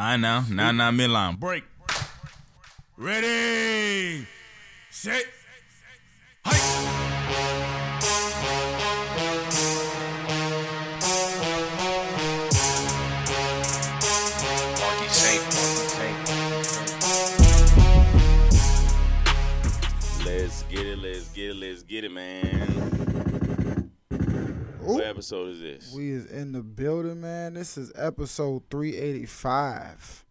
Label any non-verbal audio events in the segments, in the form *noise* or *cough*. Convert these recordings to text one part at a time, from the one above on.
I know. Now, now, midline. Break. Ready. Set. Hike. Let's get it. Let's get it. Let's get it, man. What episode is this? We is in the building, man. This is episode 385.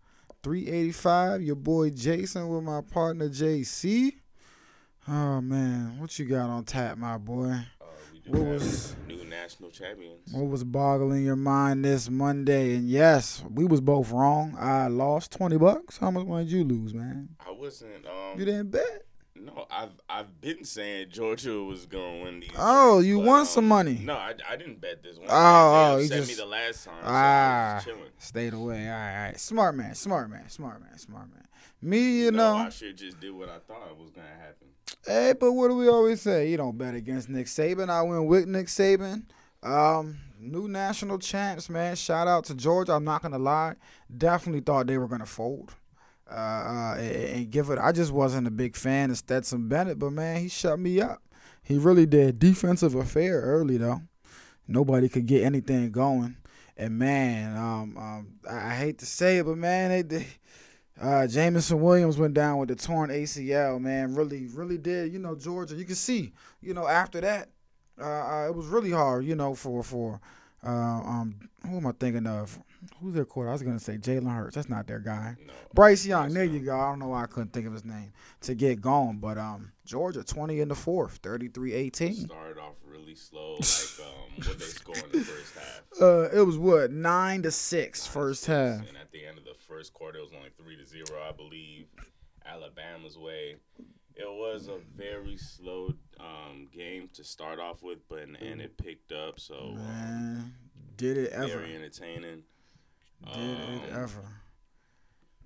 385, your boy Jason with my partner JC. Oh man, what you got on tap, my boy? Uh, we do What was- new national champions. What was boggling your mind this Monday? And yes, we was both wrong. I lost 20 bucks. How much money did you lose, man? I wasn't. Um, You didn't bet. No, I've I've been saying Georgia was gonna win these. Oh, games, you won um, some money. No, I, I didn't bet this one. Oh, oh, you just- me the last time. So I Ah, was chilling. stayed away. All right, all right. Smart man, smart man, smart man, smart man. Me, you no, know. I should just did what I thought was gonna happen. Hey, but what do we always say? You don't bet against Nick Saban. I went with Nick Saban. Um, new national champs, man. Shout out to Georgia. I'm not gonna lie. Definitely thought they were gonna fold. Uh, uh and, it. I just wasn't a big fan of Stetson Bennett, but man, he shut me up. He really did. Defensive affair early though. Nobody could get anything going. And man, um, um, I, hate to say it, but man, they, they uh, Jameson Williams went down with the torn ACL. Man, really, really did. You know, Georgia. You can see. You know, after that, uh, uh, it was really hard. You know, for for uh, um, who am I thinking of? Who's their quarter? I was gonna say Jalen Hurts. That's not their guy. No, Bryce Young. There you go. I don't know why I couldn't think of his name to get going, but um, Georgia twenty in the fourth, 33-18. started off really slow. Like um, what they scored in the first half. *laughs* Uh, it was what nine to six first half. And at the end of the first quarter, it was only three to zero, I believe, Alabama's way. It was a very slow um, game to start off with, but and it picked up. So um, did it ever? very entertaining. Did it Um, ever?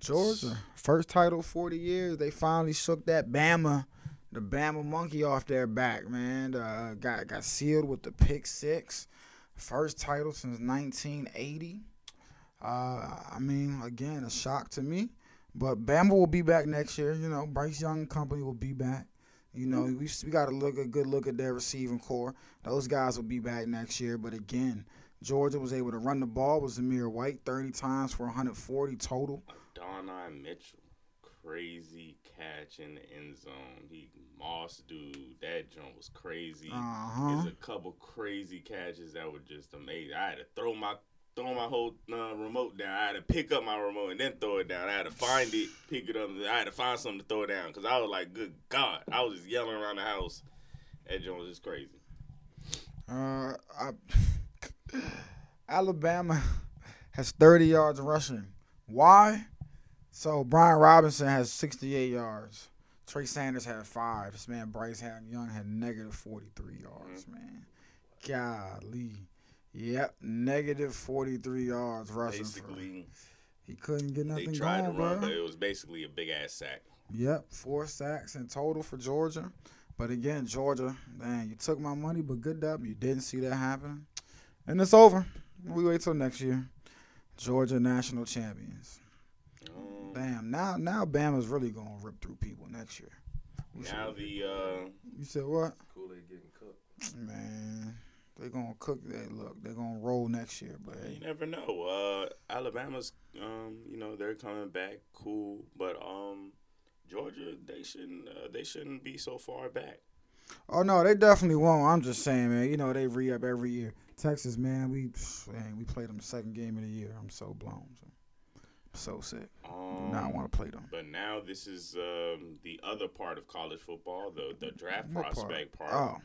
Georgia, first title forty years. They finally shook that Bama, the Bama monkey off their back. Man, uh, got got sealed with the pick six. First title since 1980. Uh, I mean, again, a shock to me. But Bama will be back next year. You know, Bryce Young and company will be back. You know, we we got to look a good look at their receiving corps. Those guys will be back next year. But again, Georgia was able to run the ball. Was Amir White 30 times for 140 total. Donai Mitchell, crazy catch in the end zone. He Moss dude, that jump was crazy. Uh-huh. There's a couple crazy catches that were just amazing. I had to throw my throw my whole uh, remote down. I had to pick up my remote and then throw it down. I had to find it, pick it up. I had to find something to throw it down because I was like, "Good God!" I was just yelling around the house. That joint was just crazy. Uh, I, *sighs* Alabama *laughs* has 30 yards rushing. Why? So Brian Robinson has 68 yards. Trey Sanders had five. This man Bryce had Young had negative 43 yards. Mm-hmm. Man, golly. Yep, negative 43 yards rushing. For, Basically, he couldn't get nothing they tried going, to run, bro. but it was basically a big ass sack. Yep, four sacks in total for Georgia. But again, Georgia, man, you took my money, but good up. You didn't see that happen. And it's over. We wait till next year. Georgia national champions. Damn, now now Bama's really gonna rip through people next year. now the uh, You said what? Kool-Aid getting cooked. Man, they gonna cook that look. They're gonna roll next year, but You never know. Uh, Alabama's, um, you know, they're coming back, cool, but um, Georgia, they shouldn't, uh, they shouldn't be so far back. Oh no, they definitely won't. I'm just saying, man. You know they re up every year. Texas, man, we man, we played them the second game of the year. I'm so blown. So, so sick. Do Um, not want to play them. But now this is um, the other part of college football, the the draft What prospect part. Oh,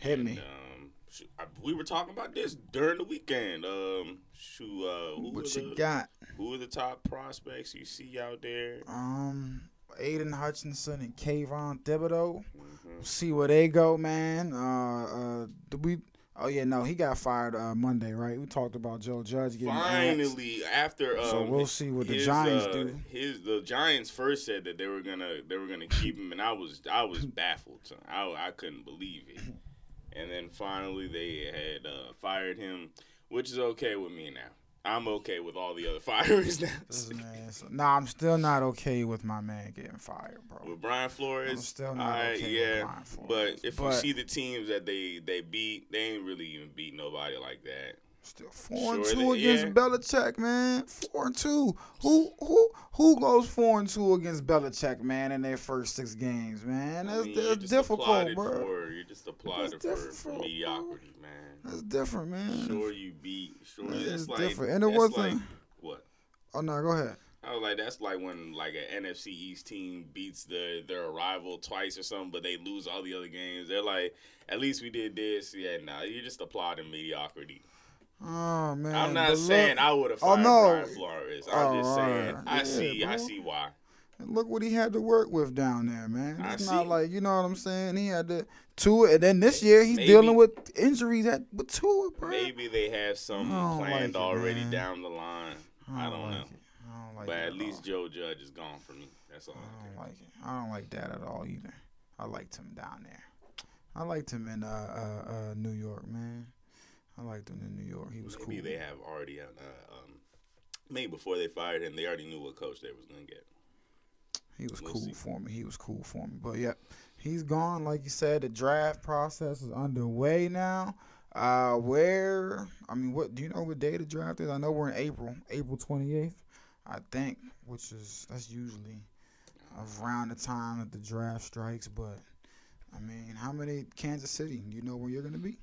hit And, me. Um, sh- I, we were talking about this during the weekend. Um, shoot, uh, who what you the, got? Who are the top prospects you see out there? Um, Aidan Hutchinson and Kayvon Thibodeaux. Mhm. See where they go, man. Uh, uh, we? Oh yeah, no, he got fired uh, Monday, right? We talked about Joe Judge getting axed. Finally, after um, So we'll see what the Giants uh, do. His the Giants first said that they were gonna they were gonna keep him, and I was I was *laughs* baffled. I I couldn't believe it. And then finally they had uh, fired him, which is okay with me now. I'm okay with all the other *laughs* firings now. Man, so- nah, I'm still not okay with my man getting fired, bro. With Brian Flores, I'm still not okay with yeah. Brian Flores. But if you see the teams that they they beat, they ain't really even beat nobody like that. Still four and Sure two against yeah. Belichick, man. Four and two. Who who who goes four and two against Belichick, man, in their first six games, man? I That's, mean, you're that's just difficult, bro. For, you're just for, different for for- mediocrity, man. That's different, man. Sure, you beat. Sure, That that's like different. And it wasn't- like what. Oh no, go ahead. I was like, that's like when like an NFC East team beats the their rival twice or something, but they lose all the other games. They're like, at least we did this. Yeah, nah, you're just applauding mediocrity. Oh man. I'm not but saying look, I would have Oh, fired no. Brian Flores. I'm Oh, just saying alright. I Yeah, see, I see why. And look what he had to work with down there, man. I It's not see. like you know what I'm saying. He had to two, and then this year he's Maybe- dealing with injuries at with two, bro. Maybe they have some I don't planned like it, already man. down the line. I don't, like know, it. I don't like but at all. least Joe Judge is gone for me. That's all. I I don't like it. I don't like that at all either. I liked him down there. I liked him in uh, uh, uh, New York, man. I liked him in New York. He was Maybe cool. they have already, uh, um, maybe before they fired him, they already knew what coach they was gonna get. He was We'll cool see. for me. He was cool for me. But yeah, he's gone. Like you said, the draft process is underway now. Uh, where I mean, what do you know what day the draft is? I know we're in April, April twenty eighth, I think, which is that's usually around the time that the draft strikes. But I mean, how many Kansas City? Do you know where you're gonna be?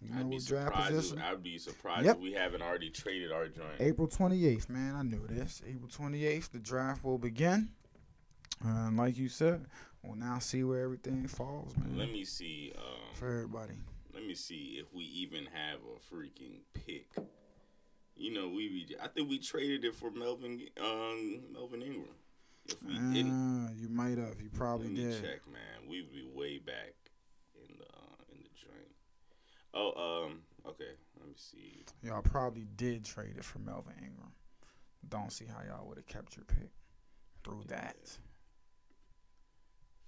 You know I'd be surprised. If, I'd be surprised Yep. if we haven't already traded our joint. April 28th, man. I knew this. April 28th, the draft will begin. And like you said, we'll now see where everything falls, man. Let me see. Um, for everybody. let me see if we even have a freaking pick. You know, we we- I think we traded it for Melvin um Melvin Ingram. If we didn't, Uh, you might have. You probably let me did. check, man. We'd be way back in the uh, in the joint. Oh, um, okay. Let me see. Y'all probably did trade it for Melvin Ingram. Don't see how y'all would have kept your pick through that.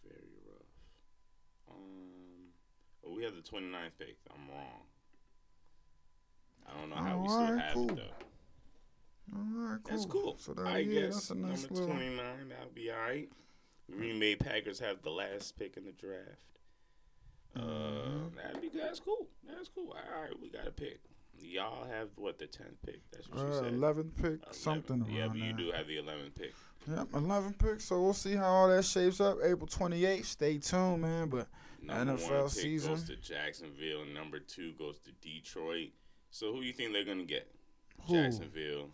Very rough. Um, oh, we have the 29th pick. I'm wrong. I don't know how we still have cool. it though. All right, cool. That's cool. So that, I yeah, guess that's a nice number little. 29. That'll be all right. Green Bay Packers have the last pick in the draft. Uh, that'd be good. That's cool. That's cool. All right, we got a pick. Y'all have what the 10th pick? That's what you Uh, said. 11th pick, 11th. something around Yeah, but you there. do have the 11th pick. Yep, 11 pick. So we'll see how all that shapes up. April 28th. Stay tuned, man. But Number NFL one pick season. goes to Jacksonville. Number two goes to Detroit. So who you think they're gonna get? Who? Jacksonville.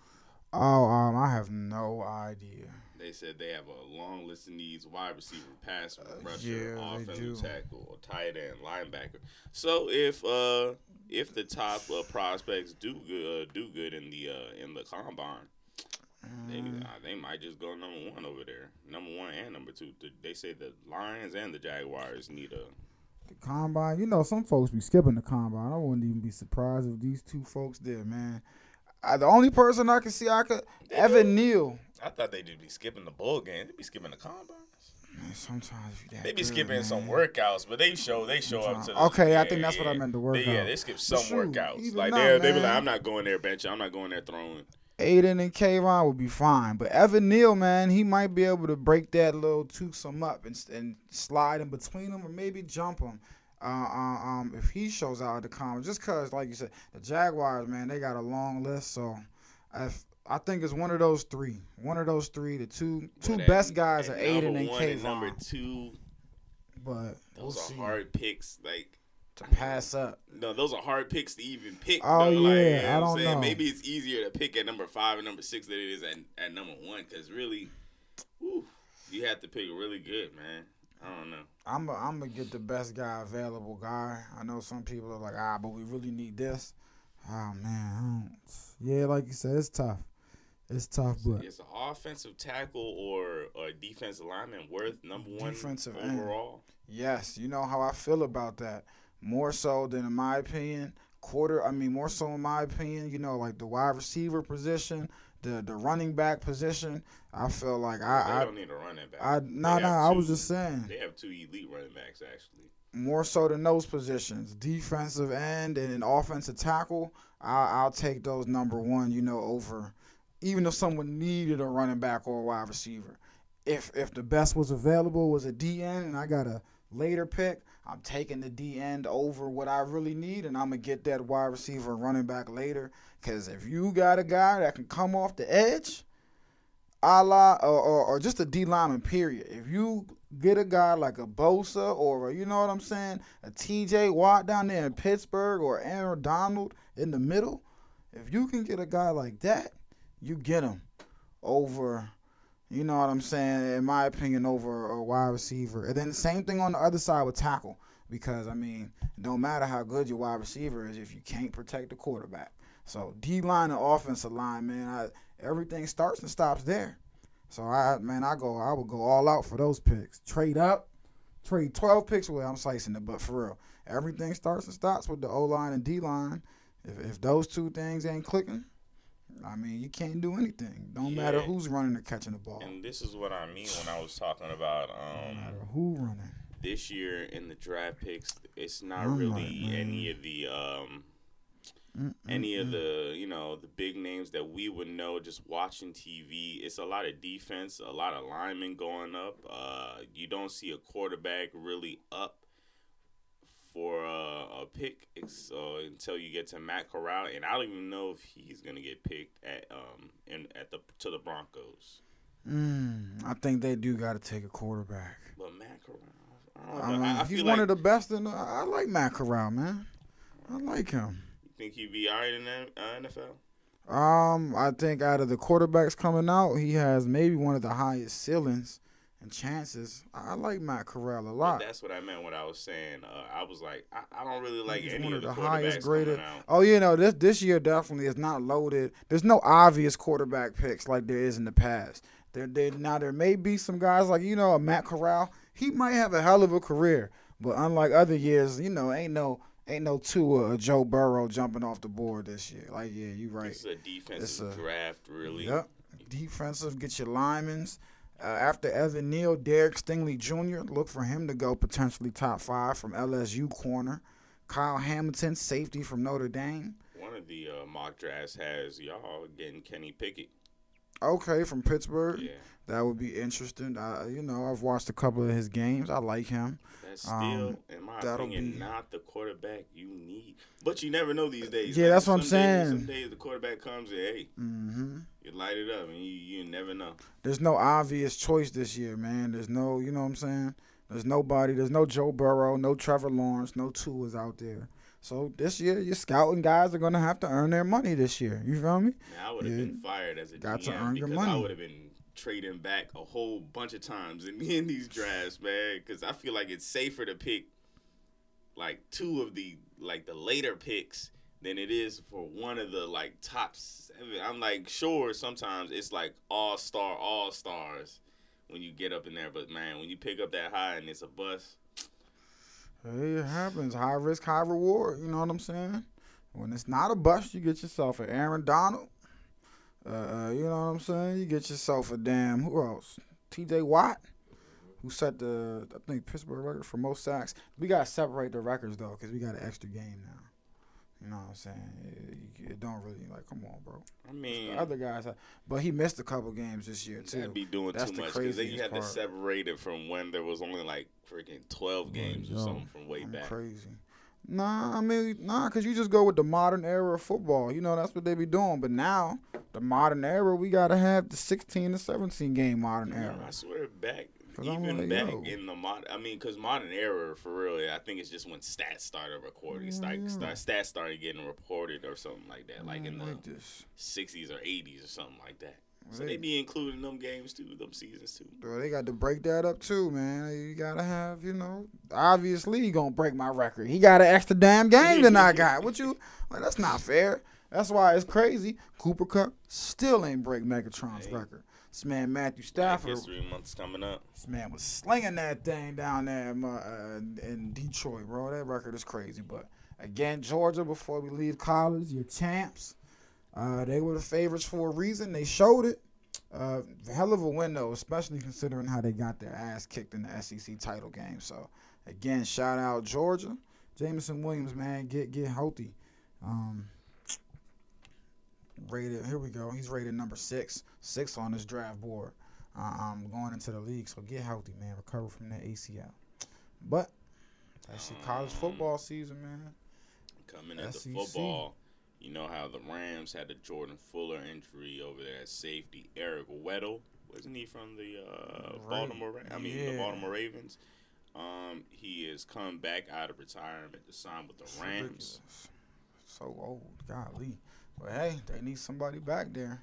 oh, um, I have no idea. They said they have a long list of needs: wide receiver, pass rusher, yeah, offensive tackle, tight end, linebacker. So if uh if the top uh, prospects do good, uh, do good in the uh, in the combine, they Mm, uh, they might just go number one over there, number one and number two. They say the Lions and the Jaguars need a the combine. You know, some folks be skipping the combine. I wouldn't even be surprised if these two folks did, man. I, the only person I can see I could Evan Neal. I thought they'd be skipping the bowl game. They'd be skipping the combine. Man, sometimes They be good, skipping man. some workouts, but they show they show up to. The, Okay, I think that's what I yeah. meant, the They- Yeah, they skip some shoot, workouts. Like they they be like. I'm not going there benching. I'm not going there throwing. Aiden and Kayvon would be fine, but Evan Neal, man, he might be able to break that little twosome up and, and slide in between them, or maybe jump them. Uh, uh, um, if he shows out the combine, just cause, like you said, the Jaguars, man, they got a long list. So, if, I think it's one of those three. One of those three. The two two at- best guys are Aiden and and number two. But we'll Those see are hard picks. Like to pass up. no, those are hard picks to even pick. Oh, though. Like, yeah, you know I don't know. Maybe it's easier to pick at number five and number six than it is at, at number one. Because really, whew, you have to pick really good, man. I don't know. I'm i I'm gonna get the best guy available guy. I know some people are like, ah, but we really need this. Oh man, I don't. Yeah, like you said, it's tough. It's tough, but it's an offensive tackle or a defensive lineman worth number one Defensive end. yes, you know how I feel about that. More so than in my opinion, quarter. I mean, more so in my opinion, you know, like the wide receiver position, the the running back position. I feel like they I don't need a running back. I I They no have no. I was just saying. They have two elite running backs actually. more so than those positions, defensive end and an offensive tackle. I, I'll take those number one, you know, over even if someone needed a running back or a wide receiver. If if the best was available was a D end and I got a later pick, I'm taking the D end over what I really need, and I'm gonna get that wide receiver running back later. Cause if you got a guy that can come off the edge, a la or, or, or just a D lineman, period. If you get a guy like a Bosa or a, you know what I'm saying, a TJ Watt down there in Pittsburgh or Aaron Donald in the middle, if you can get a guy like that, you get him over, you know what I'm saying, in my opinion, over a wide receiver. And then the same thing on the other side with tackle. Because I mean, it don't matter how good your wide receiver is if you can't protect the quarterback. So D line and offensive line, man, I, everything starts and stops there. So I man, I go I would go all out for those picks. Trade up, trade twelve picks away. I'm slicing it, but for real, everything starts and stops with the O line and D line. If if those two things ain't clicking, I mean you can't do anything. Don't matter who's running or catching the ball. And this is what I mean when I was talking about No um, matter who running. this year in the draft picks. It's not really any of the um, Mm, any of the you know the big names that we would know just watching TV. It's a lot of defense, a lot of linemen going up. Uh, you don't see a quarterback really up for uh, a pick ex- uh, until you get to Matt Corral, and I don't even know if he's gonna get picked at um in at the to the Broncos. Mm, I think they do got to take a quarterback. But Matt Corral, I don't I mean, I, I he's one like of the best in. The, I like Matt Corral, man. I like him. you think he'd be alright in the uh, NFL. Um, I think out of the quarterbacks coming out, he has maybe one of the highest ceilings and chances. I like Matt Corral a But lot. that's what I meant when I was saying. Uh, I was like, I, I don't really like He's any of the, the highest graded. Oh, you know this this year definitely is not loaded. There's no obvious quarterback picks like there is in the past. There, there now there may be some guys like you know a Matt Corral. He might have a hell of a career, but unlike other years, you know, ain't no ain't no Tua or Joe Burrow jumping off the board this year. Like yeah, you're right. This is a defensive It's a- draft, really. Yep. Defensive, get your linemen. Uh, after Evan Neal, Derek Stingley Jr., look for him to go potentially top five from LSU corner. Kyle Hamilton, safety from Notre Dame. One of the uh, mock drafts has y'all getting Kenny Pickett. Okay, from Pittsburgh. Yeah, That would be interesting. Uh, you know, I've watched a couple of his games. I like him. that's still, Um, in my opinion, be- not the quarterback you need. But you never know these days. Yeah, that's what I'm saying. Days, some days the quarterback comes and hey, hmm you light it up, and you you never know. There's no obvious choice this year, man. There's no, you know what I'm saying? There's nobody. There's no Joe Burrow, no Trevor Lawrence, no Tua's out there. So this year, your scouting guys are gonna have to earn their money this year. You feel me? Man, I would have Yeah. been fired as a Got to GM earn your because I would have been trading back a whole bunch of times in, *laughs* in these drafts, man. Because I feel like it's safer to pick like two of the like the later picks than it is for one of the like top seven. I'm like, sure, sometimes it's like all star, all stars when you get up in there, but man, when you pick up that high and it's a bust, it happens. High risk, high reward. You know what I'm saying? When it's not a bust, you get yourself an Aaron Donald. Uh, uh, you know what I'm saying? You get yourself a damn who else? T.J. Watt, who set the I think Pittsburgh record for most sacks. We gotta separate the records though, cause we got an extra game now. You know what I'm saying? It, it don't really like. Come on, bro. I mean, The other guys, uh, but he missed a couple games this year too. that'd be doing That's too the much because they craziest had to separate it from when there was only like freaking twelve games or something from way I'm back. crazy. Nah, I mean, nah, cause you just go with the modern era of football. You know, that's what they be doing. But now, the modern era, we gotta have the 16 to 17 game modern era. I swear back, even like, back yo. in the mod. I mean, because modern era for real, I think it's just when stats started recording. It's like start, stats started getting reported or something like that, like in the like sixties or eighties or something like that. So They- they be including them games too, them seasons too. Bro, they got to break that up too, man. You gotta have, you know, obviously he gonna break my record. He got an extra damn game than I got. What you *laughs* like? That's not fair. That's why it's crazy. Cooper Kupp still ain't break Megatron's Hey. record. This man Matthew Black Stafford History Month's coming up. This man was slinging that thing down there in, uh, in Detroit, bro. That record is crazy. But again, Georgia, before we leave college, your champs. Uh, they were the favorites for a reason. They showed it. Uh, hell of a win, though, especially considering how they got their ass kicked in the SEC title game. So, again, shout out Georgia. Jameson Williams, man, get get healthy. Um, rated. Here we go. He's rated number six, six on this draft board. Uh, um, going into the league. So get healthy, man. Recover from that ACL. But that's your college football season, man. Coming at the football, you know how the Rams had the Jordan Fuller injury over there at safety. Eric Weddle, wasn't he from the uh, Right. Baltimore? I mean, the Baltimore Ravens. Um, he has come back out of retirement to sign with the Rams. So old, golly. But hey, they need somebody back there.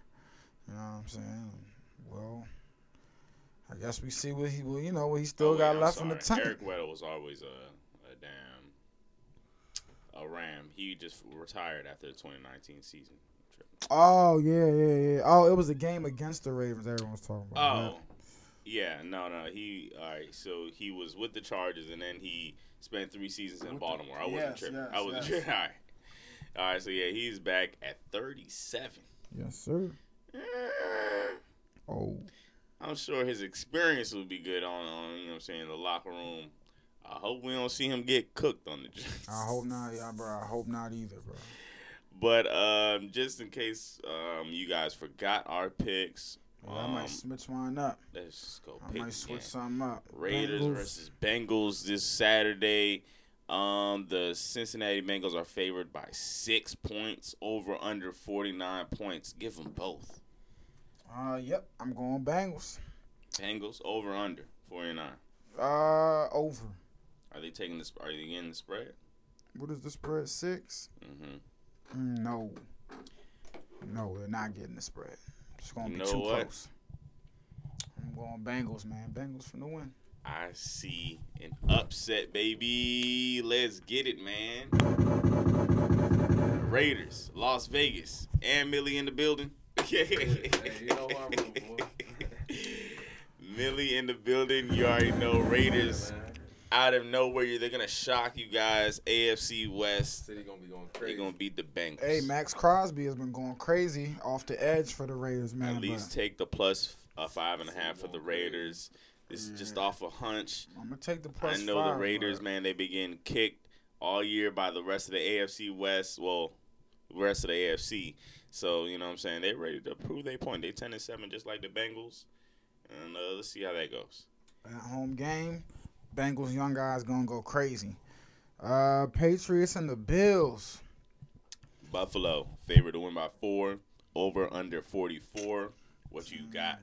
You know what I'm saying? Well, I guess we see what he, well, you know, what he still Oh, wait, got I'm left in the sorry. tank. Eric Weddle was always a, a damn a Ram. He just retired after the 2019 season. Oh yeah, yeah, yeah. Oh, it was a game against the Ravens. Everyone was talking about. Oh, yeah, no, no. He all right. So he was with the Chargers, and then he spent three seasons in With the- Baltimore. I wasn't yes, tripping. yes, I wasn't yes. tripping. *laughs* All right, all right. So yeah, he's back at 37. Yes, sir. Eh, Oh, I'm sure his experience will be good on, on you know what I'm saying the locker room. I hope we don't see him get cooked on the. *laughs* Jets. I hope not, yeah, bro. I hope not either, bro. But um, just in case um, you guys forgot our picks, I um, might switch mine up. let's go I might switch again. something up. Raiders Bengals. versus Bengals this Saturday. Um, the Cincinnati Bengals are favored by six points over under 49 points. Give them both. Uh, yep. I'm going Bengals. Bengals over under 49. Uh, over. Are they taking this? Are they getting the spread? What is the spread? Six? Mm-hmm. Mm, No. No, they're not getting the spread. It's gonna You be too what? close. I'm going Bengals, man. Bengals for the win. I see an upset, baby. Let's get it, man. Raiders, Las Vegas, and Millie in the building. Hey, you know I'm rooting. *laughs* Millie in the building. You already know Raiders Man, out of nowhere. They're gonna shock you guys. AFC West. City gonna be going They're gonna beat the Bengals. Hey, Maxx Crosby has been going crazy off the edge for the Raiders, man. At least take the plus uh, five and a half for the Raiders. This is just off a hunch. I'm gonna take the plus I know five, the Raiders, man. They been getting kicked all year by the rest of the AFC West. Well, the rest of the AFC. So you know what I'm saying. They're ready to prove their point. They ten and seven, just like the Bengals. And uh, let's see how that goes. At home game, Bengals young guys gonna go crazy. Uh, Patriots and the Bills. Buffalo favored to win by four. Over under 44. What you got?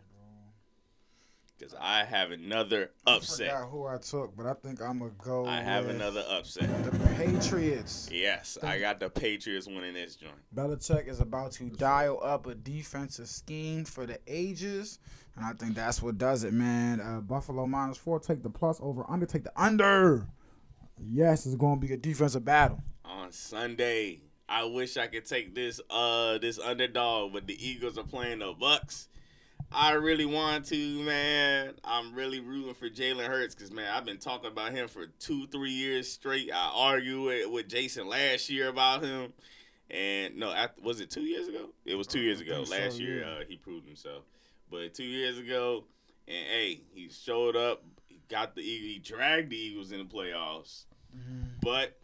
Because I have another I upset. forgot who I took, but I think I'm gonna go. I have another upset. The Patriots. Yes, I got the Patriots winning this joint. Belichick is about to dial up a defensive scheme for the ages, and I think that's what does it, man. Uh, Buffalo minus four, take the plus over under, take the under. Yes, it's going to be a defensive battle. on Sunday. I wish I could take this uh this underdog, but the Eagles are playing the Bucs. I really want to, man. I'm really rooting for Jalen Hurts because man, I've been talking about him for two, three years straight. I argued with, with Jason last year about him, and no, after, was it two years ago? It was two years ago. think so, Last year, yeah. uh, he proved himself. But two years ago, and hey, he showed up. He got the Eagles. He dragged the Eagles in the playoffs. But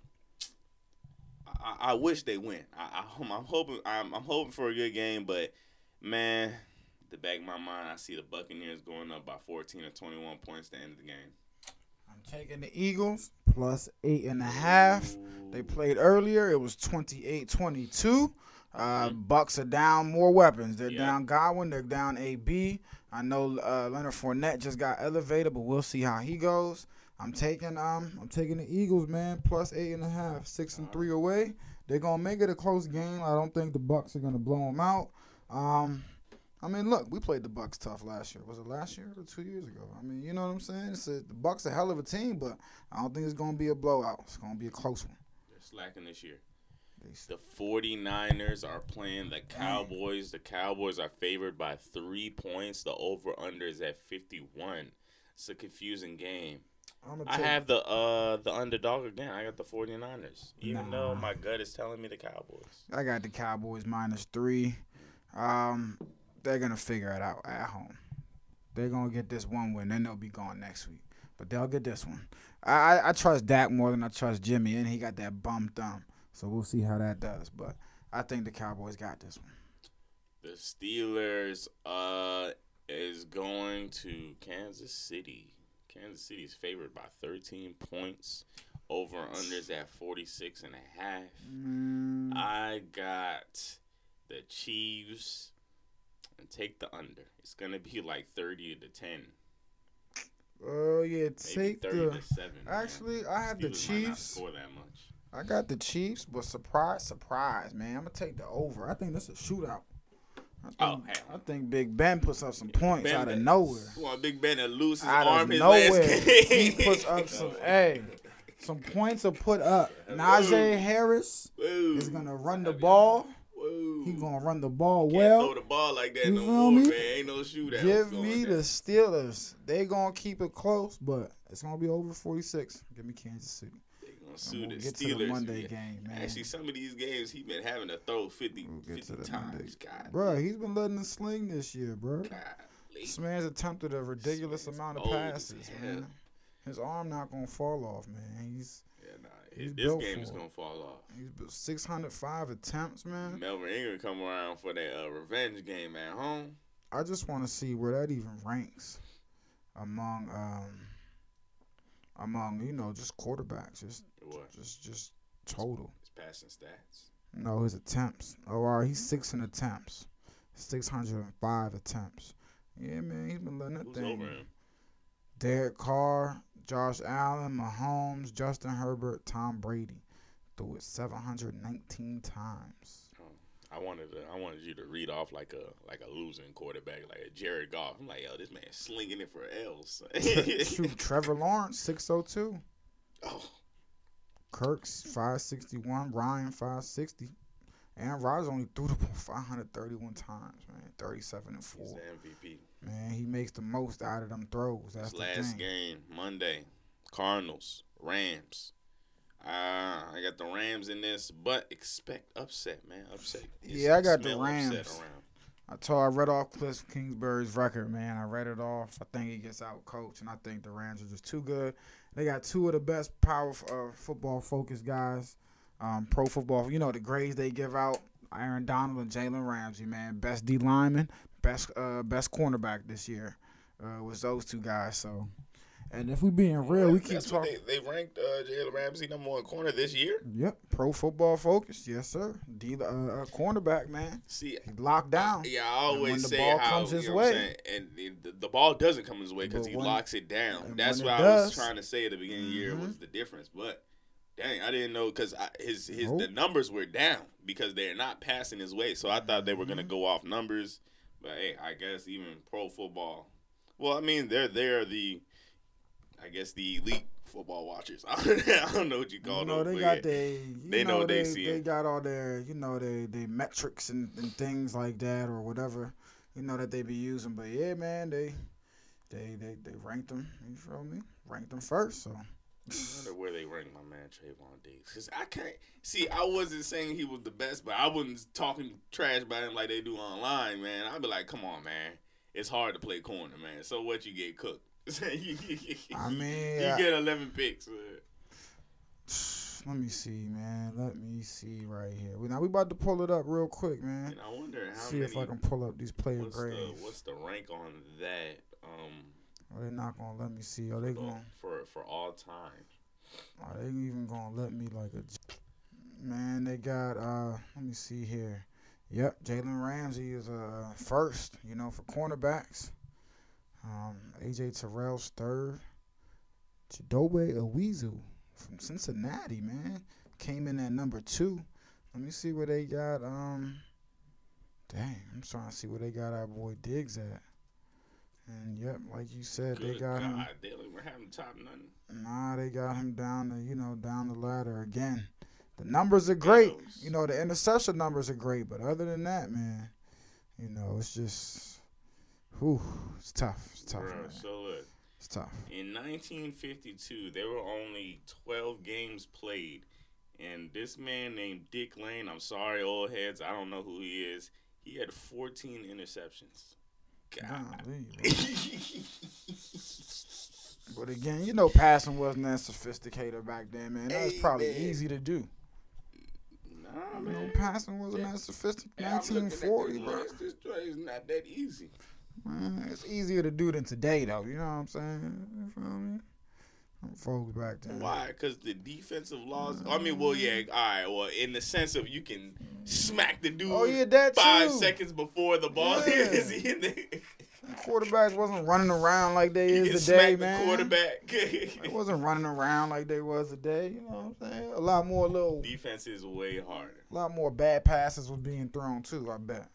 I, I wish they win. I, I, I'm I'm hoping I'm, I'm hoping for a good game, but man, the back of my mind, I see the Buccaneers going up by 14 or 21 points to end of the game. I'm taking the Eagles plus eight and a half. They played earlier. It was 28-22. Uh, Bucs are down more weapons. They're Yeah. down Godwin. They're down AB. I know uh, Leonard Fournette just got elevated, but we'll see how he goes. I'm taking um I'm taking the Eagles, man, plus eight and a half, six and three away. They're gonna make it a close game. I don't think the Bucs are gonna blow them out. Um, I mean, look, we played the Bucs tough last year. Was it last year or two years ago? I mean, you know what I'm saying? It's a, the Bucs are a hell of a team, but I don't think it's gonna be a blowout. It's gonna be a close one. They're slacking this year. The 49ers are playing the Cowboys. The Cowboys are favored by three points. The over under is at 51. It's a confusing game. I have the uh the underdog again. I got the 49ers. Even though my gut is telling me the Cowboys. I got the Cowboys minus three. Um, they're gonna figure it out at home. They're gonna get this one win, then they'll be gone next week. But they'll get this one. I, I I trust Dak more than I trust Jimmy, and he got that bum thumb. So we'll see how that does. But I think the Cowboys got this one. The Steelers uh is going to Kansas City. Kansas City is favored by 13 points. Over unders at 46 and a half. Mm, I got the Chiefs and take the under. It's gonna be like 30 to 10. oh yeah, Maybe take 30 the. to 7. man. Actually, I have the Steelers not Chiefs. score that much. I got the Chiefs, but surprise, surprise, man. I'm gonna take the over. I think that's a shootout. I oh, think, Oh. I think Big Ben puts up some points Ben out of nowhere. Well, Big Ben to lose his Out arm of his nowhere, last game. he puts up some. *laughs* hey, some points are put up. Najee Harris Woo. is gonna run the ball. He gonna run the ball Can't well. throw the ball like that You no more, me? man. Ain't no shootout. Give me the Steelers. They gonna keep it close, but it's gonna be over 46. Give me Kansas City. They gonna sue the get Steelers. to the Monday Yeah. game, man. Actually, some of these games he been having to throw 50, We'll get 50 to times. God, Bro, he's been letting the sling this year, bro. God, This man's attempted a ridiculous amount of passes, man. His arm not gonna fall off, man. He's He's this game is gonna fall off. he's built 605 attempts, man. Melvin Ingram come around for that uh, revenge game at home. I just want to see where that even ranks among um among you know just quarterbacks, just What? just just total. His passing stats. No, his attempts. Oh, all right, he's six in attempts, 605 attempts. Yeah, man, he's been letting that Who's thing. over him? Derek Carr, Josh Allen, Mahomes, Justin Herbert, Tom Brady. Threw it 719 times. I wanted to, I wanted you to read off like a like a losing quarterback, like a Jared Goff. I'm like, yo, this man slinging it for L's. *laughs* Shoot, Trevor Lawrence, 602. oh, Kirk's 561. Ryan, 560. Aaron Rodgers only threw the ball 531 times, man. 37 and 4. he's the MVP. Man, he makes the most out of them throws. That's the last thing. game, Monday, Cardinals, Rams. Uh, I got the Rams in this, but expect upset, man. Upset. It's- Yeah, I got the Rams. I told I read off Cliff Kingsbury's record, man. I read it off. I think he gets out coached, and I think the Rams are just too good. They got two of the best power uh, football focused guys. Um, pro football, you know the grades they give out. Aaron Donald and Jalen Ramsey, man, best D lineman, best uh, best cornerback this year uh, was those two guys. So, and if we being real, we keep talking. they, they ranked uh, Jalen Ramsey number one corner this year. Yep, pro football focused, yes sir. D uh, uh, cornerback, man, See, locked down. yeah, I always the say ball how comes his way- and the, the ball doesn't come his way because he when- locks it down. That's what I was trying to say at the beginning of the year was the difference. But dang, I didn't know because his his Nope. the numbers were down because they're not passing his way. So I thought they were gonna Mhm. go off numbers. But hey, I guess even pro football. Well, I mean, they're they're the, I guess the elite football watchers. *laughs* I don't know what you call You know, them. they got yeah. you They know what they they, see. they got all their, you know, they they metrics and, and things like that or whatever, you know, that they be using. But yeah, man, they they they they ranked them. You feel me? Ranked them first. So I wonder where they rank my man Trevon Diggs. Cause I can't see. I wasn't saying he was the best, but I wasn't talking trash about him like they do online, man. I'd be like, come on, man. It's hard to play corner, man. So what? You get cooked. *laughs* I mean, you get eleven picks. Man. *sighs* let me see, man. Let me see right here. Now we about to pull it up real quick, man. And I wonder how See many. if I can pull up these player what's grades. the what's the rank on that? Um, Oh, they're not gonna let me see. Are they for, going? for for all time. Are they even gonna let me like a? Man, they got. uh Let me see here. Yep, Jalen Ramsey is uh first. You know for cornerbacks. Um, AJ Terrell's third. Chidobe Awuzie from Cincinnati, man, came in at number two. Let me see where they got. Um, dang, I'm trying to see where they got our boy Diggs at. And yep, like you said, they got God, him. they don't even have him top nothing. Nah, they got him down the you know down the ladder again. The numbers are great. You know the interception numbers are great, but other than that, man, you know it's just, whew, it's tough. It's tough, man. so look. It's tough. In 1952, there were only 12 games played, and this man named Dick Lane, I'm sorry, old heads, I don't know who he is, he had 14 interceptions. God. But again, you know, passing wasn't that sophisticated back then, man. That was probably man. easy to do. Nah, You know, man. passing wasn't that sophisticated. Hey, 1940, this bro. This joint is not that easy. Man, it's easier to do than today, though. You know what I'm saying? You feel me? Folks back then. Why? Because the defensive laws. I mean, well, yeah, all right. Well, in the sense of you can smack the dude Oh, yeah, that five too. seconds before the ball Yeah. is in there. *laughs* Quarterbacks wasn't running around like they You is today, the man. quarterback. They wasn't running around like they was today. You know what I'm saying? A lot more little, Defense is way harder. a lot more bad passes was being thrown too. I bet.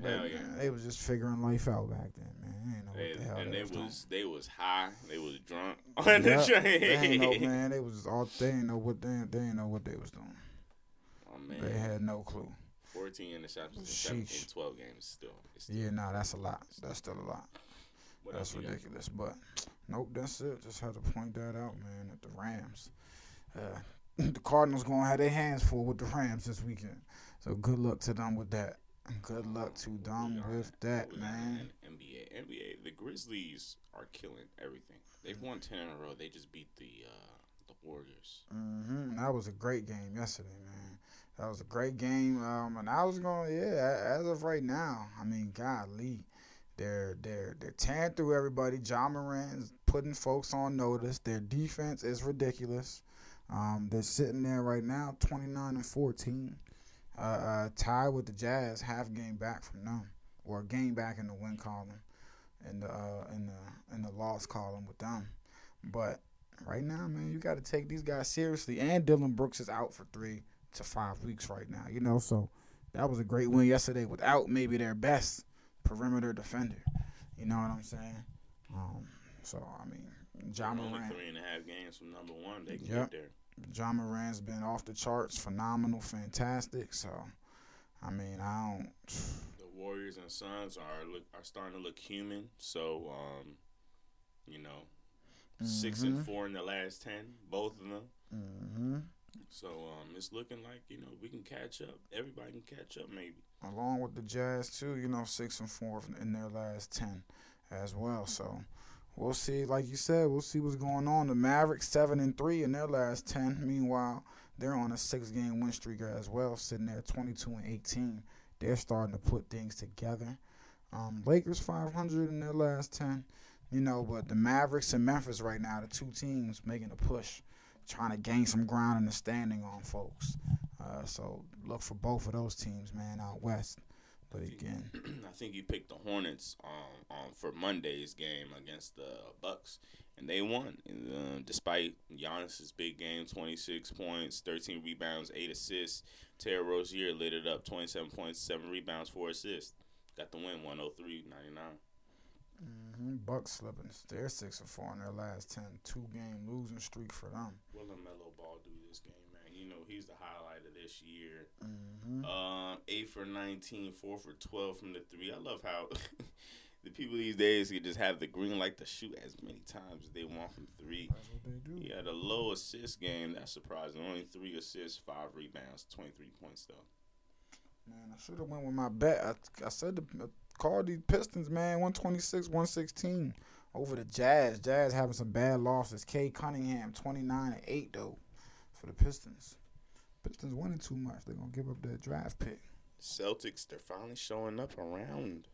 But, Hell yeah. they was just figuring life out back then, man. They ain't know They, the hell and they was, was they was high. They was drunk *laughs* on the train. They ain't know, man. They was all. They ain't know what they. They ain't know what they was doing. Oh man, They had no clue. 14 interceptions in 17, Sheesh. 12 games. Still, still Yeah, nah, that's a lot. That's still a lot. what That's else we got? ridiculous. But nope, that's it. Just had to point that out, man. At the Rams, uh, *laughs* the Cardinals gonna have their hands full with the Rams this weekend. So good luck to them with that. Good luck to got- with that, man. NBA, NBA. The Grizzlies are killing everything. They've won 10 in a row. They just beat the uh, the Warriors. hmm That was a great game yesterday, man. That was a great game. Um, and I was going, yeah. As of right now, I mean, golly, they're they're they're tearing through everybody. Ja Morant's putting folks on notice. Their defense is ridiculous. Um, they're sitting there right now, twenty nine and fourteen, uh, uh, tied with the Jazz, half game back from them, or a game back in the win column, in the uh, in the in the loss column with them. But right now, man, you got to take these guys seriously. And Dillon Brooks is out for three to five weeks right now. You know, so that was a great win yesterday without maybe their best perimeter defender. You know what I'm saying? Um, so I mean, John Only Moran, three and a half games from number one. They can Yep. get there. Ja Morant's been off the charts, phenomenal, fantastic. So, I mean, I don't. The Warriors and Suns are look, are starting to look human. So, um, you know, 6 and Mhm. four in the last ten, both of them. hmm So um, it's looking like you know we can catch up. Everybody can catch up, maybe. Along with the Jazz too, you know, six and four in their last ten, as well. So. We'll see, like you said, we'll see what's going on. The Mavericks seven and three in their last ten. Meanwhile, they're on a six game win streak as well, sitting there twenty two and eighteen. They're starting to put things together. Um, Lakers five hundred in their last ten. You know, but the Mavericks and Memphis right now, the two teams making a push, trying to gain some ground in the standing on folks. Uh, so look for both of those teams, man, out west. But again, I think you *clears throat* picked the Hornets um, um, for Monday's game against the Bucks, and they won. And, uh, despite Giannis's big game, twenty six points, thirteen rebounds, eight assists. Terry Rozier lit it up, twenty seven points, seven rebounds, four assists. Got the win, 103-99. hmm Bucks slipping. They're six and four in their last ten. Two game losing streak for them. Will What LaMelo Ball do this game? You know he's the highlight of this year. hmm Um, eight for 19, four for 12 from the three. I love how *laughs* the people these days can just have the green light to shoot as many times as they want from three. That's what they do. He had a low assist game. That's surprising. Only three assists, five rebounds, 23 points, though. Man, I should have went with my bet. I, I said to uh, call these Pistons, man, 126, 116 over the Jazz. Jazz having some bad losses. K Cunningham, 29 and 8, though, for the Pistons. Pistons winning too much. They're going to give up their draft pick. Celtics, they're finally showing up around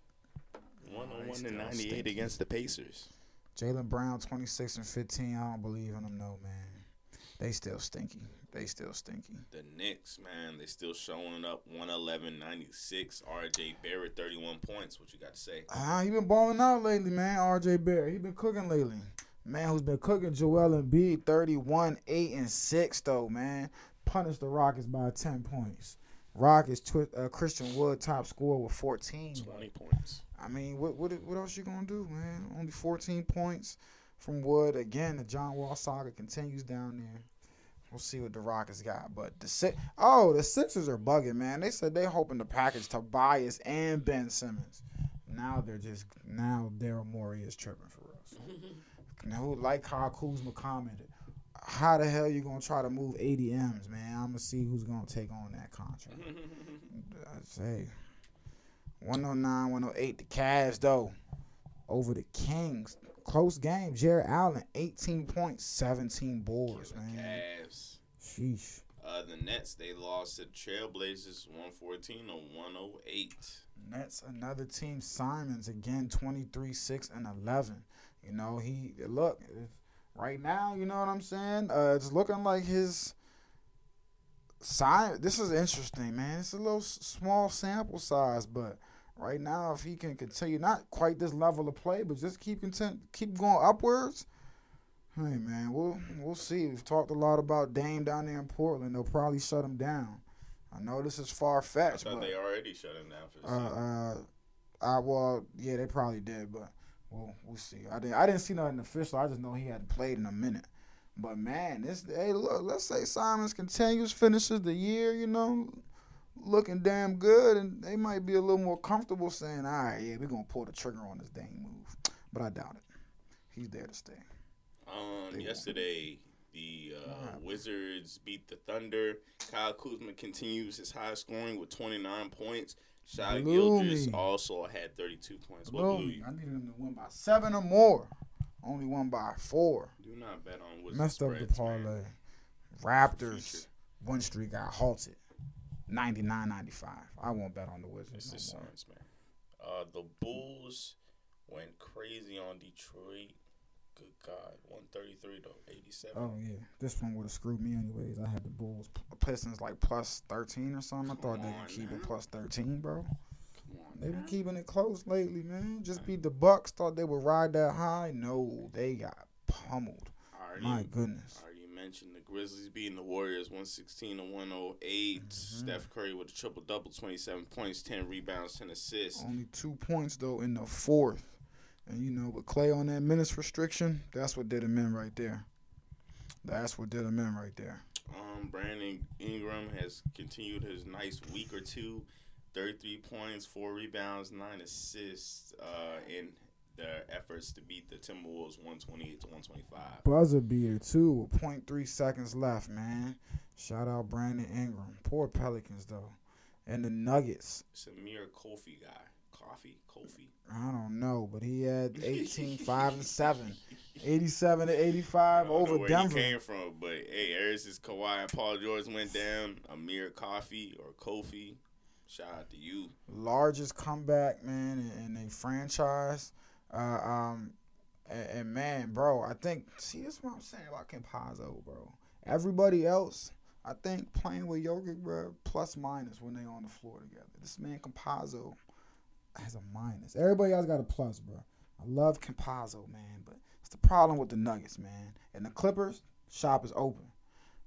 101 still and 98 against the Pacers. Jaylen Brown, 26 and 15. I don't believe in them, no, man. They still stinky. They still stinky. The Knicks, man, they still showing up 111 96. RJ Barrett, 31 points. What you got to say? Ah, he been balling out lately, man. R.J. Barrett, he been cooking lately. Man, who's been cooking? Joel Embiid, thirty-one, eight and six though, man. Punished the Rockets by ten points. Rockets, twi- uh, Christian Wood, top scorer with fourteen. 20 points. I mean, what what what else you gonna do, man? Only fourteen points from Wood. Again, the John Wall saga continues down there. We'll see what the Rockets got, but the six oh the Sixers are bugging, man. They said they hoping to package Tobias and Ben Simmons. Now they're just now Daryl Morey is tripping for us. *laughs* now, like how Kuzma commented, how the hell you gonna try to move ADMs, man? I'm gonna see who's gonna take on that contract. *laughs* I say 109, 108. The Cavs though over the Kings. Close game. Jarrett Allen, 18 points, 17 boards, man. Cavs. Sheesh. Uh, the Nets they lost to the Trailblazers one fourteen to one oh eight. Nets, another team. Simons again, twenty three, six and eleven. You know he look if, right now. You know what I'm saying? Uh, it's looking like his. Simon, this is interesting, man. It's a little s- small sample size, but right now, if he can continue, not quite this level of play, but just keep content, keep going upwards. Hey man, we'll we'll see. We've talked a lot about Dame down there in Portland. They'll probably shut him down. I know this is far I fetched, thought but they already shut him down for the uh, season. uh, I well, yeah, they probably did, but well, we'll see. I didn't, I didn't see nothing official. I just know he hadn't played in a minute. But man, this hey, look, let's say Simons continues, finishes the year, you know, looking damn good, and they might be a little more comfortable saying, "All right, yeah, we're gonna pull the trigger on this dang move." But I doubt it. He's there to stay. Um, They yesterday, the uh? Wizards beat the Thunder. Kyle Kuzma continues his high scoring with 29 points. Shai me. also had 32 points. What Blew you? I needed him to win by seven or more. Only won by four. Do not bet on Wizards Messed up the spreads, man. parlay. Raptors one streak got halted. 99-95. I won't bet on the Wizards no man. Uh, the Bulls went crazy on Detroit. Good God, 133 to 87. Oh yeah, this one would have screwed me anyways. I had the Bulls Pistons like plus thirteen or something. I thought they Come could keep on it plus thirteen, bro. Come on, They been keeping it close lately, man. Just beat the Bucks. Thought they would ride that high. No, they got pummeled. Already, My goodness. I already mentioned the Grizzlies beating the Warriors 116 to 108. Mm-hmm. Steph Curry with a triple double, 27 points, 10 rebounds, 10 assists. Only two points though in the fourth, and you know with Clay on that minutes restriction, that's what did him in right there. That's what did him in right there. Um, Brandon Ingram has continued his nice week or two. 33 points, 4 rebounds, 9 assists uh, in the efforts to beat the Timberwolves 128 to 125. Buzzer beater too. with 0.3 seconds left, man. Shout out Brandon Ingram. Poor Pelicans though, and the Nuggets. Samir Kofi guy. Coffee? Kofi? I don't know, but he had *laughs* 18, 5, and 7. 87 to 85 I don't know over where Denver. he came from, but hey, ever since Kawhi and Paul George went down, Amir Coffey or Kofi, shout out to you. Largest comeback, man, in, in a franchise. Uh, um, and, and man, bro, I think, see, this is what I'm saying about Campazzo, bro. Everybody else, I think playing with Jokic, bro, plus minus when they on the floor together. This man Campazzo has a minus. Everybody else got a plus, bro. I love Campazzo, man, but it's the problem with the Nuggets, man. And the Clippers, shop is open.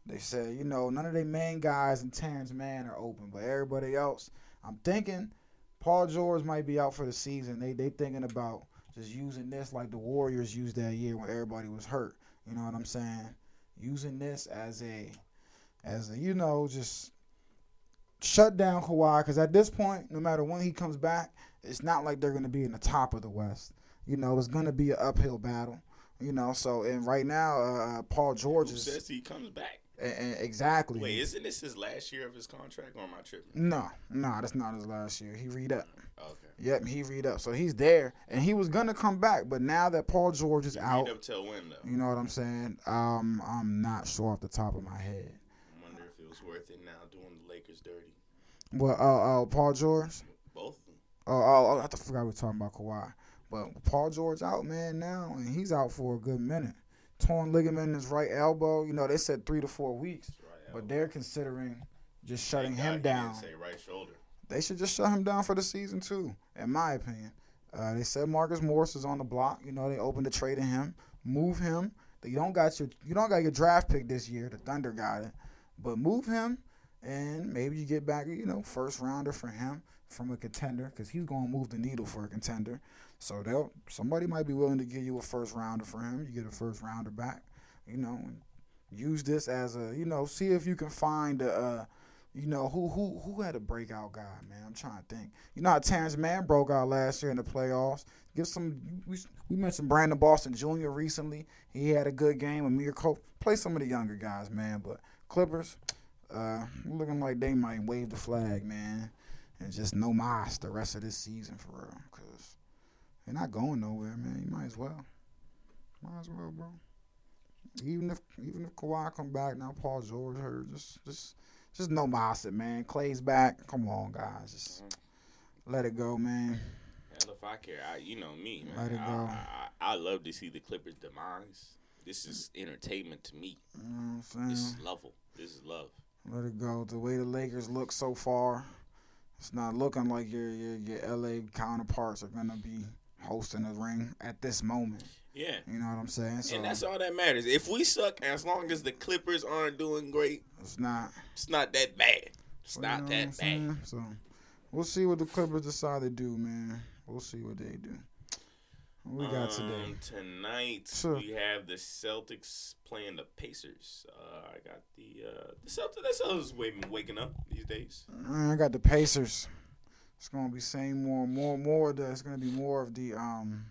They said, you know, none of their main guys and Terrence Mann are open, but everybody else, I'm thinking Paul George might be out for the season. They they thinking about just using this like the Warriors used that year when everybody was hurt. You know what I'm saying? Using this as a as a you know just shut down Kawhi because at this point, no matter when he comes back, it's not like they're gonna be in the top of the West. You know, it's gonna be an uphill battle. You know, so and right now, uh, Paul George Who is says he comes back? a- a- exactly. Wait, isn't this his last year of his contract, or am I tripping? no, no, that's not his last year. He read up. Okay. Yep, he read up. So he's there, and he was gonna come back, but now that Paul George is out, up till when though? you know what I'm saying? Um, I'm not sure off the top of my head. I wonder if it was worth it now doing the Lakers dirty. Well, uh, uh, Paul George. Both of. Oh, I forgot we were talking about Kawhi. But Paul George out, man, now, and he's out for a good minute. Torn ligament in his right elbow. You know, they said three to four weeks, right. but they're considering just shutting Thank him down. say right shoulder. They should just shut him down for the season too, in my opinion. Uh, they said Marcus Morris is on the block. You know, they opened the trade to him, move him. You don't got your you don't got your draft pick this year. The Thunder got it, but move him, and maybe you get back you know first rounder for him from a contender because he's going to move the needle for a contender. So they'll somebody might be willing to give you a first rounder for him. You get a first rounder back, you know. Use this as a you know see if you can find a. Uh, you know who who who had a breakout guy, man. I'm trying to think. You know how Terrence Mann broke out last year in the playoffs. Give some. We, we mentioned Brandon Boston Jr. recently. He had a good game. Amir Cole play some of the younger guys, man. But Clippers, uh, looking like they might wave the flag, man, and just no mas the rest of this season for real. Cause they're not going nowhere, man. You might as well. Might as well, bro. Even if even if Kawhi come back now, Paul George hurt. Just just just no Mossett, man. Clay's back. Come on, guys. Just let it go, man. Hell, if I care, I, you know me, man. Let it go. I, I, I love to see the Clippers demise. This is entertainment to me. You know what I'm saying? This is level. This is love. Let it go. The way the Lakers look so far, it's not looking like your your, your LA counterparts are gonna be hosting the ring at this moment. Yeah. You know what I'm saying? So and that's all that matters. If we suck, as long as the Clippers aren't doing great, it's not. it's not that bad. It's you not know that bad. So we'll see what the Clippers decide to do, man. We'll see what they do. We got today? Um, tonight Sure. we have the Celtics playing the Pacers. Uh, I got the uh, the Celtics. The Celtics waking, waking up these days. Uh, I got the Pacers. It's gonna be same more more more of the it's gonna be more of the um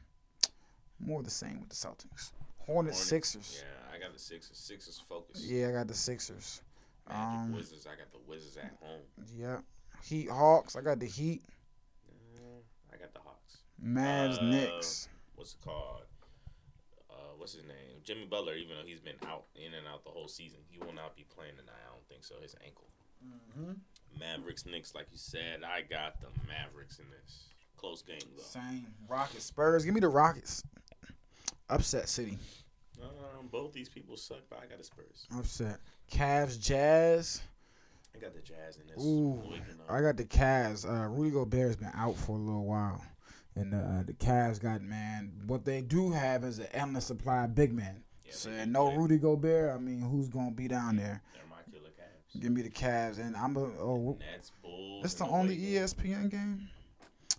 more the same with the Celtics. Hornets. Sixers. Yeah, I got the Sixers. Sixers focus. Yeah, I got the Sixers. Magic Um, Wizards. I got the Wizards at home. Yep. Heat Hawks. I got the Heat. Uh, I got the Hawks. Mavs Uh, Knicks. What's it called? Uh, what's his name? Jimmy Butler. Even though he's been out in and out the whole season, he will not be playing tonight. I don't think so. His ankle. Mm-hmm. Mavericks, Knicks. Like you said, I got the Mavericks in this close game though. Same. Rockets. Spurs. Give me the Rockets. Upset City. Um, both these people suck, but I got the Spurs. Upset. Cavs. Jazz. I got the Jazz in this. Ooh. I got the Cavs. Uh, Rudy Gobert's been out for a little while, and uh, the Cavs got man. What they do have is an endless supply of big men. Yeah, so and no play. Rudy Gobert. I mean, who's gonna be down there? They're my killer Cavs. Give me the Cavs, and I'm a. Oh, Nets, Bulls. it's the only ESPN game.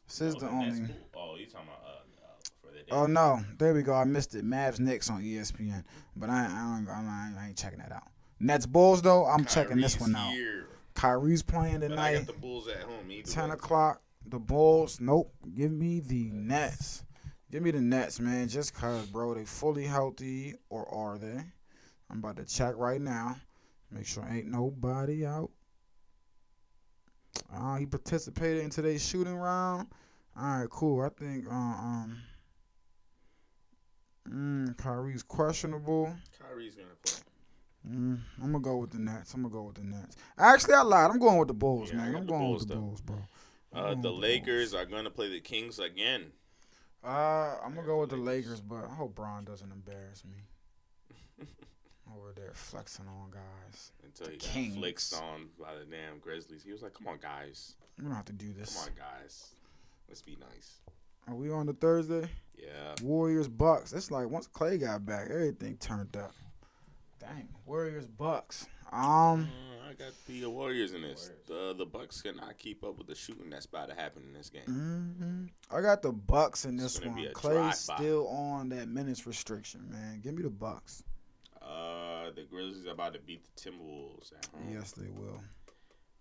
This is Oh, the only. Bulls. Oh, you talking about uh, uh for the day? Oh no, there we go. I missed it. Mavs Knicks on ESPN, but I I, don't, I, I ain't checking that out. Nets Bulls though, I'm checking this one out. here, Kyrie's playing But I tonight. got the Bulls at home. 10 way. o'clock. The Bulls. Nope. Give me the Nets. Give me the Nets, man. Just cause, bro, they fully healthy or are they? I'm about to check right now. Make sure ain't nobody out. Uh, he participated in today's shooting round. All right, cool. I think uh, um, mm, Kyrie's questionable. Kyrie's gonna play. Mm, I'm gonna go with the Nets. I'm gonna go with the Nets. Actually, I lied. I'm going with the Bulls, Yeah, man. I'm going Bulls, with the though. Bulls, bro. I'm Uh, the Lakers are gonna play the Kings again. Uh, I'm gonna go with the Lakers. Lakers, but I hope Bron doesn't embarrass me. *laughs* Over there flexing on guys. Until he Kings. got flicked on by the damn Grizzlies. He was like, "Come on, guys. We don't have to do this. Come on, guys. Let's be nice." Are we on the Thursday? Yeah. Warriors Bucks. It's like once Clay got back, everything turned up. Dang, Warriors Bucks. Um, Uh, I got the Warriors in this. The the Bucks cannot keep up with the shooting that's about to happen in this game. mhm. I got the Bucks in this one. Clay's still on that minutes restriction, man. Give me the Bucks. Uh, the Grizzlies are about to beat the Timberwolves at home. Yes, they will.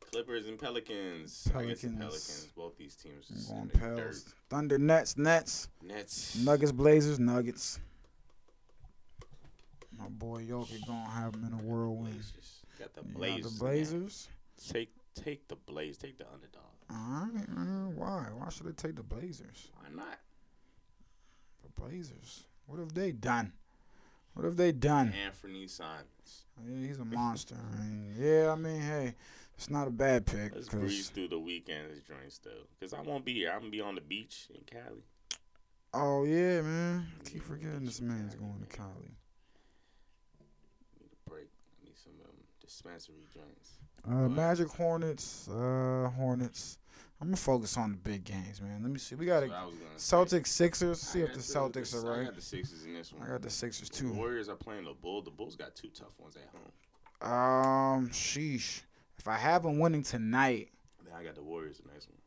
Clippers and Pelicans. I guess the Pelicans. Pelicans. Both these teams is I'm in going. Thunder, Nets, Nets. Nets. Nuggets, Blazers, Nuggets. My boy Jokic gonna have him in a whirlwind. Blazers. Got the You got the. Blazers. Take take the Blaze. Take the underdog. All right, uh, why? Why should I take the Blazers? Why not? The Blazers. What have they done? What have they done? Anthony Simons. Yeah, he's a monster. I mean, yeah, I mean, hey, it's not a bad pick. Let's 'cause- breeze through the weekend's joints though, because I won't be here. I'm gonna be on the beach in Cali. oh yeah, man. Keep forgetting this man's going to Cali. Need a break. Need some um, dispensary joints. Uh, Magic Hornets. Uh, Hornets. I'm gonna focus on the big games, man. Let me see. We got That's to what I was gonna say. Celtics, Sixers. See I if the Celtics the- are right. I got the Sixers in this one. I got the Sixers The too. Warriors are playing the Bulls. The Bulls got two tough ones at home. Um, sheesh. If I have them winning tonight, Then I got the Warriors the next one.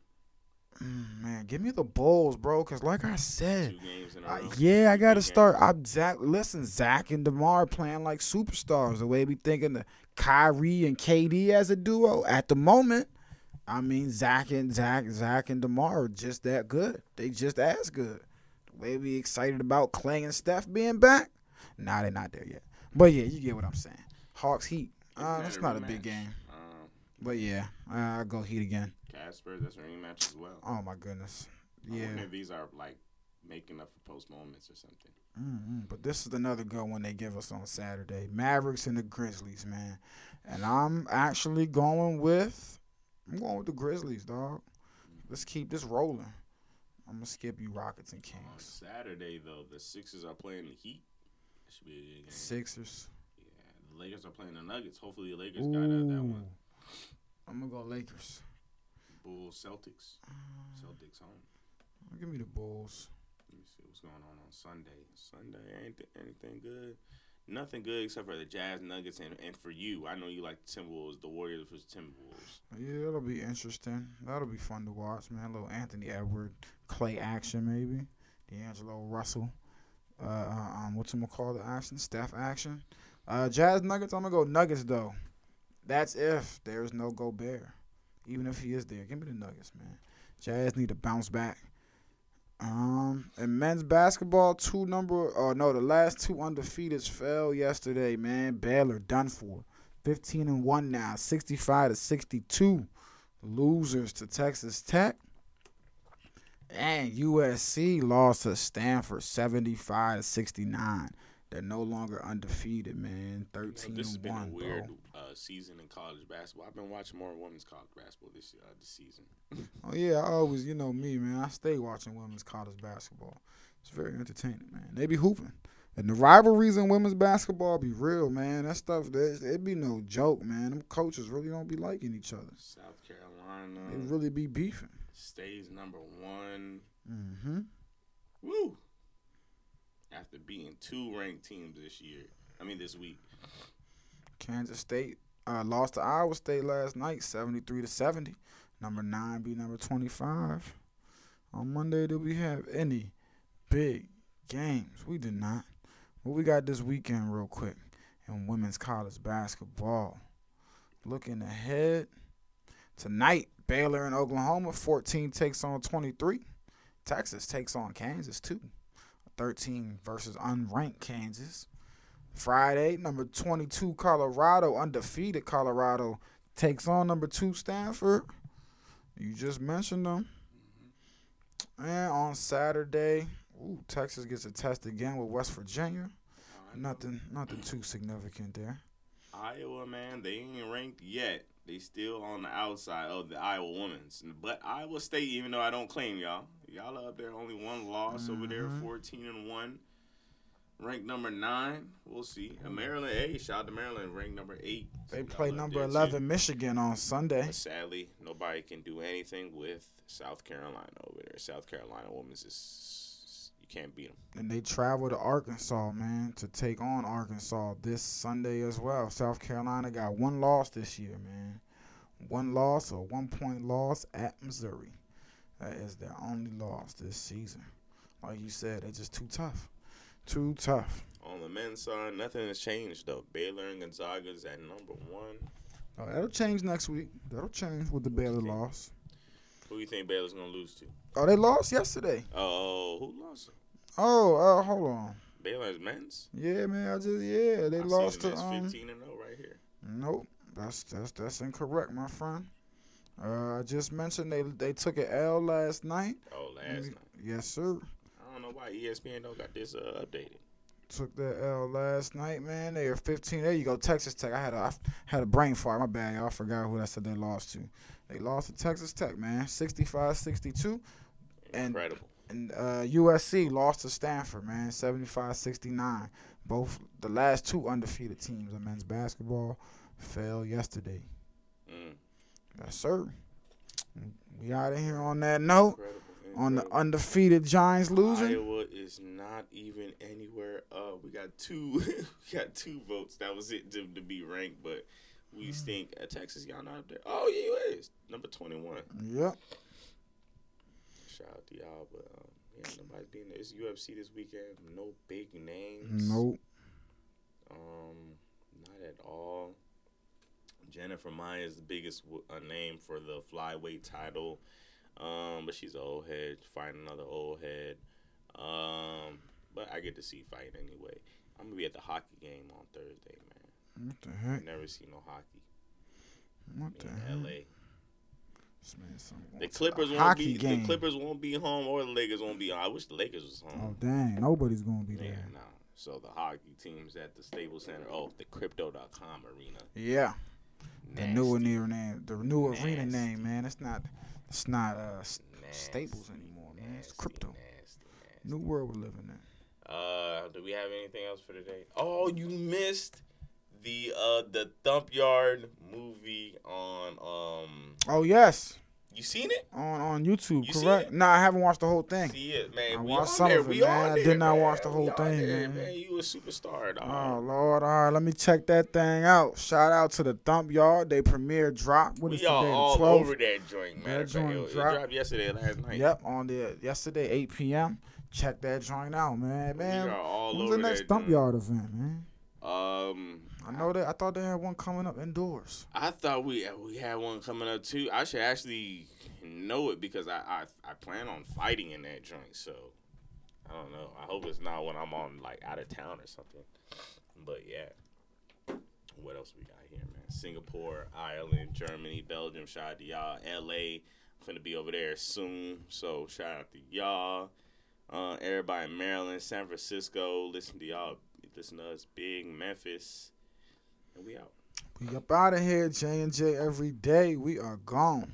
mm, man, give me the Bulls, bro. Cause like I said, Two games in a I, yeah, I gotta start. I'm Zach. Listen, Zach and DeMar playing like superstars. The way we thinking the Kyrie and KD as a duo at the moment. I mean, Zach and Zach, Zach and DeMar are just that good. They just as good. The way we excited about Clay and Steph being back. Nah, they're not there yet. But yeah, you get what I'm saying. Hawks Heat. Uh, that that's not a big game. Um, But yeah, uh, I'll go Heat again. Casper, that's a rematch as well. Oh my goodness. I Yeah. these are like making up for postponements or something. Mm-hmm. But this is another good one they give us on Saturday. Mavericks and the Grizzlies, man. And I'm actually going with I'm going with the Grizzlies, dog. Let's keep this rolling. I'm gonna skip you Rockets and Kings. On. Saturday though, the Sixers are playing the Heat. That should be a good game. Sixers. Yeah, the Lakers are playing the Nuggets. Hopefully the Lakers got out that one. I'm gonna go Lakers. Bulls, Celtics. Celtics home. Give me the Bulls. Let me see what's going on on Sunday. Sunday ain't th- anything good. Nothing good except for the Jazz Nuggets and, and for you. I know you like the Timberwolves, the Warriors versus Timberwolves. Yeah, it'll be interesting. That'll be fun to watch, man. A little Anthony Edward, Clay action, maybe. D'Angelo Russell. Uh, uh, um, what's gonna call the action? Steph action. Uh, Jazz Nuggets. I'm gonna go Nuggets though. That's if there's no Gobert. Even if he is there, give me the Nuggets, man. Jazz need to bounce back. Um, in men's basketball, two number, oh no, the last two undefeateds fell yesterday, man. Baylor done for. 15 and 1 now, 65 to 62. Losers to Texas Tech. And USC lost to Stanford 75 to 69. They're no longer undefeated, man. Thirteen You know, 13 this has been 1, a weird bro. uh, season in college basketball. I've been watching more women's college basketball this uh, this season. *laughs* Oh yeah, I always, you know me, man. I stay watching women's college basketball. It's very entertaining, man. They be hooping. And the rivalries in women's basketball be real, man. That stuff, that it be no joke, man. Them coaches really don't be liking each other. South Carolina They really be beefing. stays number one. Mm-hmm. Woo! After beating two ranked teams this year, I mean this week. Kansas State uh, lost to Iowa State last night, seventy-three to seventy. Number nine beat number twenty-five. On Monday, do we have any big games? We did not. What we got this weekend, real quick, in women's college basketball. Looking ahead tonight, Baylor and Oklahoma. Fourteen takes on twenty-three. Texas takes on Kansas too. Thirteen versus unranked Kansas. Friday, number 22 Colorado, undefeated Colorado, takes on number two Stanford. You just mentioned them. And on Saturday, ooh, Texas gets a test again with West Virginia. Nothing, nothing too significant there. Iowa, man, they ain't ranked yet. They still on the outside of the Iowa women's. But Iowa State, even though I don't claim y'all, y'all are up there only one loss over there, Mhm. 14 and 1. Ranked number nine. We'll see. And Maryland, hey, shout out to Maryland, ranked number eight. They So play number there, too. 11 Michigan on Sunday. But sadly, nobody can do anything with South Carolina over there. South Carolina women's is you can't beat them. And they travel to Arkansas, man, to take on Arkansas this Sunday as well. South Carolina got one loss this year, man. One loss or one point loss at Missouri. That is their only loss this season. Like you said, they're just too tough. Too tough. On the men's side, nothing has changed though. Baylor and Gonzaga's at number one. Oh, that'll change next week. That'll change with the Baylor loss. Who do you think Baylor's gonna lose to? Oh, they lost yesterday. Oh, who lost? Oh, uh, hold on. Baylor's men's. Yeah, man, I just yeah, they I lost to um. 15 and 0 right here. Nope, that's that's that's incorrect, my friend. Uh, I just mentioned they they took an L last night. Oh, last Mm. night. Yes, sir. I don't know why ESPN don't got this uh, updated. Took that L last night, man. They are 15. There you go, Texas Tech. I had a I had a brain fart. My bad, y'all. I forgot who I said they lost to. They lost to Texas Tech, man. 65-62. And- Incredible. And uh, USC lost to Stanford, man. 75-69. Both the last two undefeated teams in men's basketball fell yesterday. Mm. Yes, sir. We out of here on that note. Incredible. On the undefeated Giants losing. Iowa is not even anywhere up. We got two. *laughs* we got two votes. That was it to, to be ranked, but we Mm. stink. at Texas, y'all not up there. Oh, yeah, you is number twenty-one. Yep. Shout out to y'all, but um, yeah, nobody's being there. It's UFC this weekend. No big names. Nope. Um, not at all. Jennifer Maia is the biggest w- uh, name for the flyweight title, um, but she's an old head fighting another old head. Um, but I get to see fight anyway. I'm gonna be at the hockey game on Thursday, man. What the heck? never see no hockey What the in heck? LA. The Clippers won't hockey be game. the Clippers won't be home or the Lakers won't be. home. I wish the Lakers was home. Oh dang, nobody's gonna be yeah, there. no. So the hockey teams at the Staples Center. Oh, the Crypto.com arena. Yeah, the new arena name, the new arena Nasty. name, man. It's not, it's not uh S- Staples anymore, man. It's crypto. New world we're living in. Uh, do we have anything else for today? Oh, you missed the uh the Thump Yard movie on um. Oh yes, You seen it? on on YouTube, You correct? it? Nah, I haven't watched the whole thing. See it, man. I we watched some there. of it, we man. I there, did not man. watch the whole thing, there, man. You a superstar, dog. Oh Lord, all right, let me check that thing out. Shout out to the Thump Yard. They premiere drop. What is we all today? all 12? over that joint, man. That joint it, it dropped. dropped yesterday, last night. Yep, on the yesterday 8 p.m. Check that joint out, man. Man, we are all when's over the next Thump. Yard event, man? Um, I know that. I thought they had one coming up indoors. I thought we we had one coming up too. I should actually know it because I I, I plan on fighting in that joint. So I don't know. I hope it's not when I'm on like out of town or something. But yeah. What else we got here, man? Singapore, Ireland, Germany, Belgium. Shout out to y'all. LA, I'm finna be over there soon. So shout out to y'all. Uh, everybody in Maryland, San Francisco. Listen to y'all. Listen to us. Big Memphis. And we out. We up out of here, J and J every day. We are gone.